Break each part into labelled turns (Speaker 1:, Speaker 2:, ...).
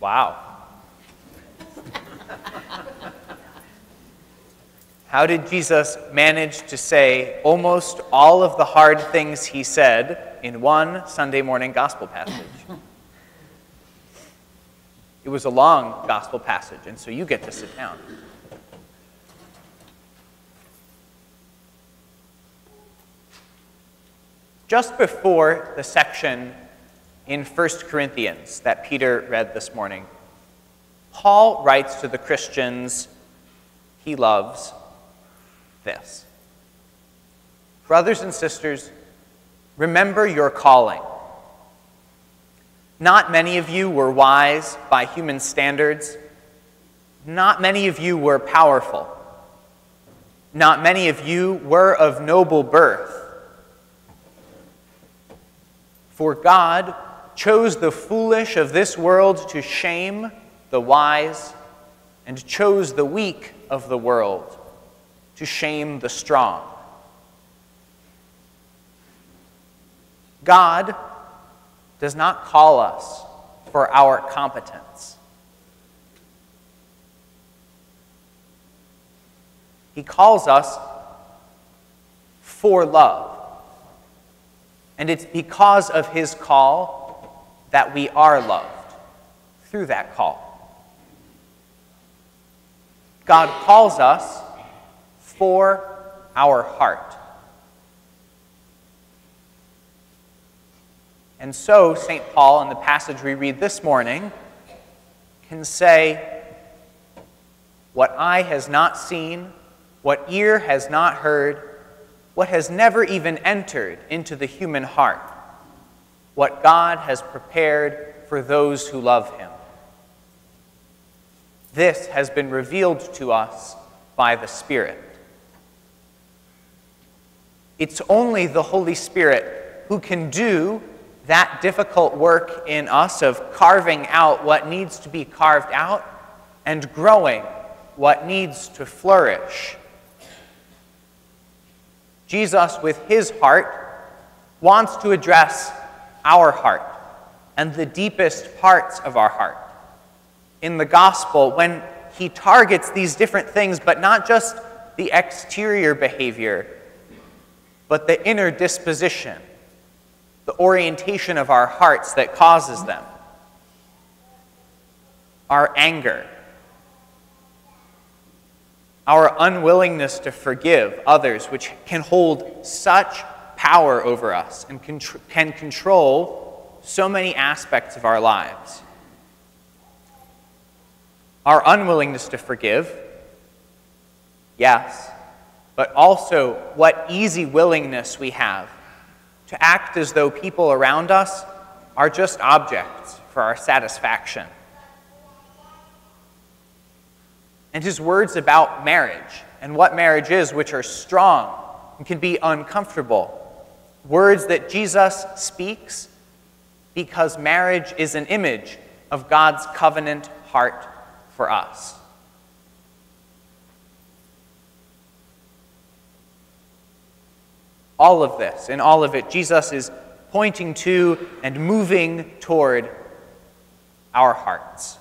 Speaker 1: Wow. How did Jesus manage to say almost all of the hard things he said in one Sunday morning gospel passage? It was a long gospel passage, and so you get to sit down. Just before the section in 1 Corinthians that Peter read this morning, Paul writes to the Christians he loves this Brothers and sisters, remember your calling. Not many of you were wise by human standards. Not many of you were powerful. Not many of you were of noble birth. For God chose the foolish of this world to shame the wise, and chose the weak of the world to shame the strong. God does not call us for our competence. He calls us for love. And it's because of his call that we are loved through that call. God calls us for our heart. And so, St. Paul, in the passage we read this morning, can say, What eye has not seen, what ear has not heard, what has never even entered into the human heart, what God has prepared for those who love him. This has been revealed to us by the Spirit. It's only the Holy Spirit who can do that difficult work in us of carving out what needs to be carved out and growing what needs to flourish Jesus, with his heart, wants to address our heart and the deepest parts of our heart. In the gospel, when he targets these different things, but not just the exterior behavior, but the inner disposition, the orientation of our hearts that causes them, our anger, our unwillingness to forgive others, which can hold such power over us and can control so many aspects of our lives. Our unwillingness to forgive, yes, but also what easy willingness we have to act as though people around us are just objects for our satisfaction. and his words about marriage and what marriage is, which are strong and can be uncomfortable. Words that Jesus speaks because marriage is an image of God's covenant heart for us. All of this, in all of it, Jesus is pointing to and moving toward our hearts.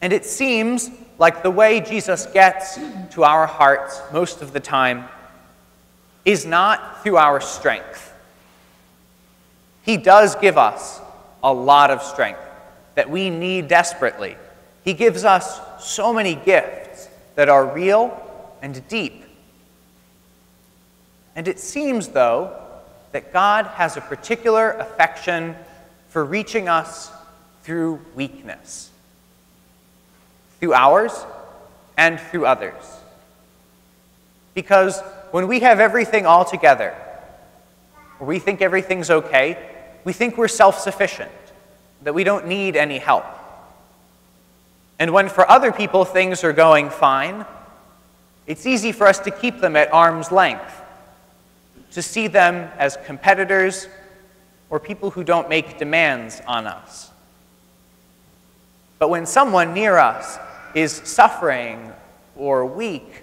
Speaker 1: And it seems like the way Jesus gets to our hearts most of the time is not through our strength. He does give us a lot of strength that we need desperately. He gives us so many gifts that are real and deep. And it seems, though, that God has a particular affection for reaching us through weakness through ours and through others. Because when we have everything all together, we think everything's okay, we think we're self sufficient, that we don't need any help. And when for other people things are going fine, it's easy for us to keep them at arm's length, to see them as competitors or people who don't make demands on us. But when someone near us is suffering or weak,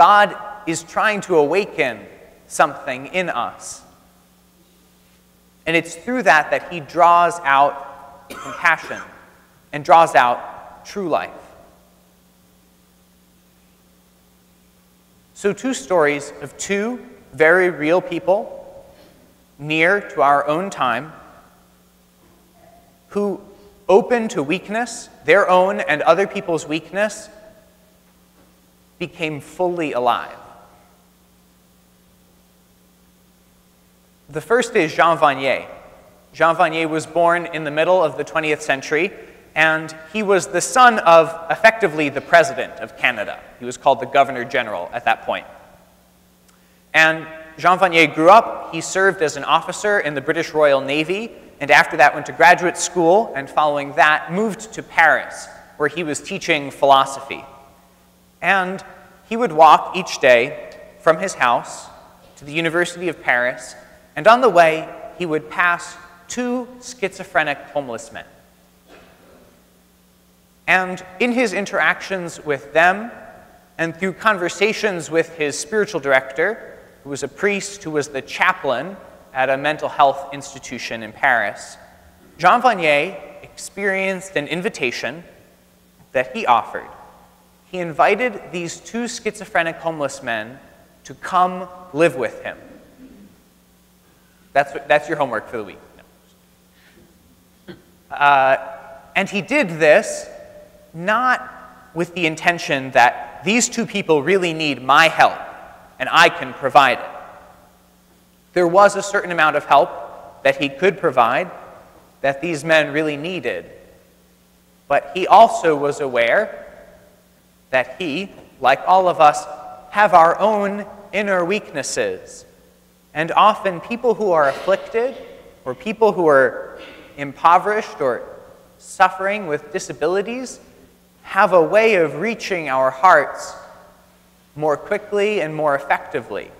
Speaker 1: God is trying to awaken something in us. And it's through that that he draws out compassion and draws out true life. So, two stories of two very real people near to our own time who, open to weakness, their own and other people's weakness, became fully alive. The first is Jean Vanier. Jean Vanier was born in the middle of the 20th century, and he was the son of effectively the president of Canada. He was called the governor general at that point. And Jean Vanier grew up, he served as an officer in the British Royal Navy, and after that went to graduate school, and following that moved to Paris, where he was teaching philosophy. And he would walk each day from his house to the University of Paris, and on the way, he would pass two schizophrenic homeless men. And in his interactions with them, and through conversations with his spiritual director, who was a priest who was the chaplain at a mental health institution in Paris, Jean Vanier experienced an invitation that he offered. He invited these two schizophrenic homeless men to come live with him. That's, that's your homework for the week. No. Uh, and he did this not with the intention that these two people really need my help and I can provide it. There was a certain amount of help that he could provide that these men really needed. But he also was aware that he, like all of us, have our own inner weaknesses. And often people who are afflicted or people who are impoverished or suffering with disabilities have a way of reaching our hearts more quickly and more effectively.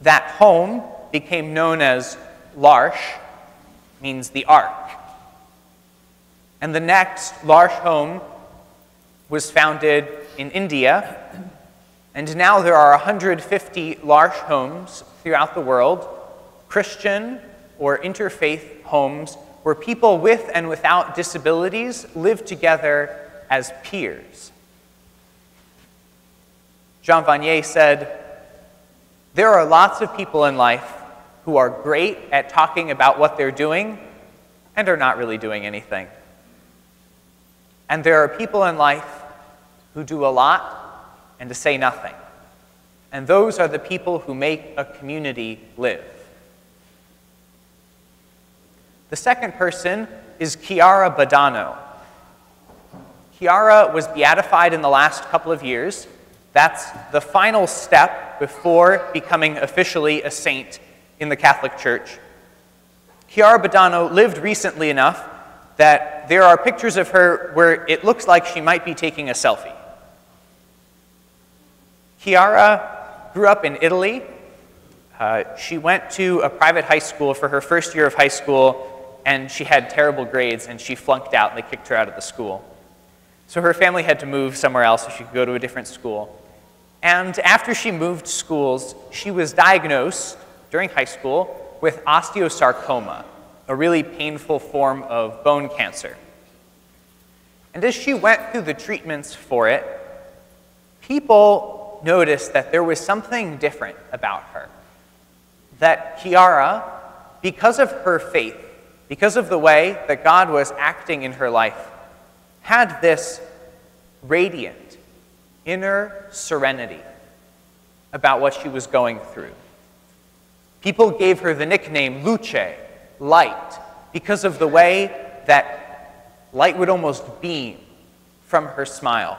Speaker 1: That home became known as L'Arche, means the ark. And the next L'Arche home was founded in India, and now there are 150 L'Arche homes throughout the world, Christian or interfaith homes, where people with and without disabilities live together as peers. Jean Vanier said, There are lots of people in life who are great at talking about what they're doing and are not really doing anything. And there are people in life who do a lot and to say nothing. And those are the people who make a community live. The second person is Chiara Badano. Chiara was beatified in the last couple of years that's the final step before becoming officially a saint in the Catholic Church. Chiara Badano lived recently enough that there are pictures of her where it looks like she might be taking a selfie. Chiara grew up in Italy. Uh, she went to a private high school for her first year of high school, and she had terrible grades, and she flunked out, and they kicked her out of the school. So her family had to move somewhere else so she could go to a different school. And after she moved schools, she was diagnosed during high school with osteosarcoma, a really painful form of bone cancer. And as she went through the treatments for it, people noticed that there was something different about her. That Chiara, because of her faith, because of the way that God was acting in her life, had this radiant, inner serenity about what she was going through. People gave her the nickname Luce, light, because of the way that light would almost beam from her smile.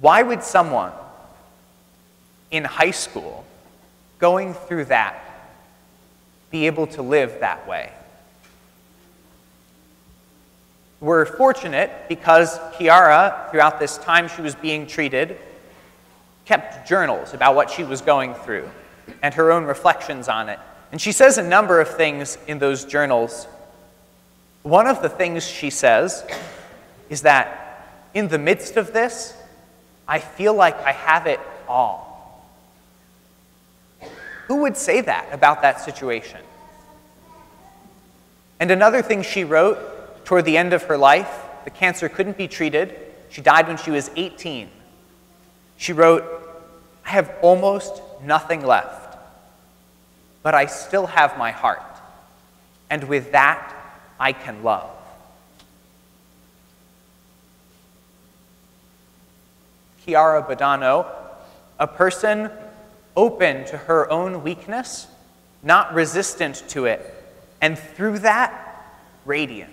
Speaker 1: Why would someone in high school going through that be able to live that way? We're fortunate because Chiara, throughout this time she was being treated, kept journals about what she was going through and her own reflections on it. And she says a number of things in those journals. One of the things she says is that in the midst of this, I feel like I have it all. Who would say that about that situation? And another thing she wrote toward the end of her life the cancer couldn't be treated. She died when she was 18. She wrote, I have almost nothing left, but I still have my heart. And with that, I can love. Chiara Badano, a person open to her own weakness, not resistant to it, and through that, radiant.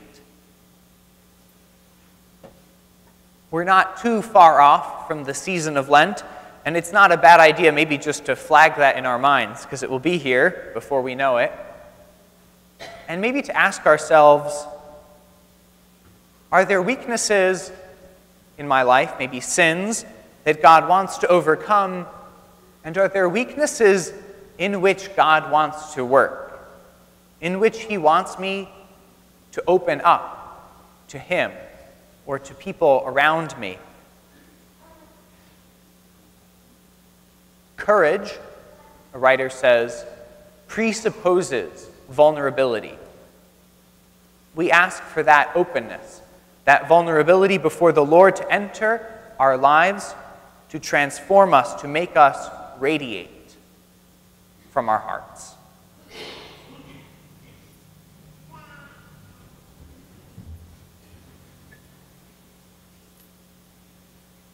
Speaker 1: We're not too far off from the season of Lent, and it's not a bad idea maybe just to flag that in our minds, because it will be here before we know it. And maybe to ask ourselves are there weaknesses in my life, maybe sins, that God wants to overcome? And are there weaknesses in which God wants to work, in which He wants me to open up to Him? or to people around me. Courage, a writer says, presupposes vulnerability. We ask for that openness, that vulnerability before the Lord to enter our lives, to transform us, to make us radiate from our hearts.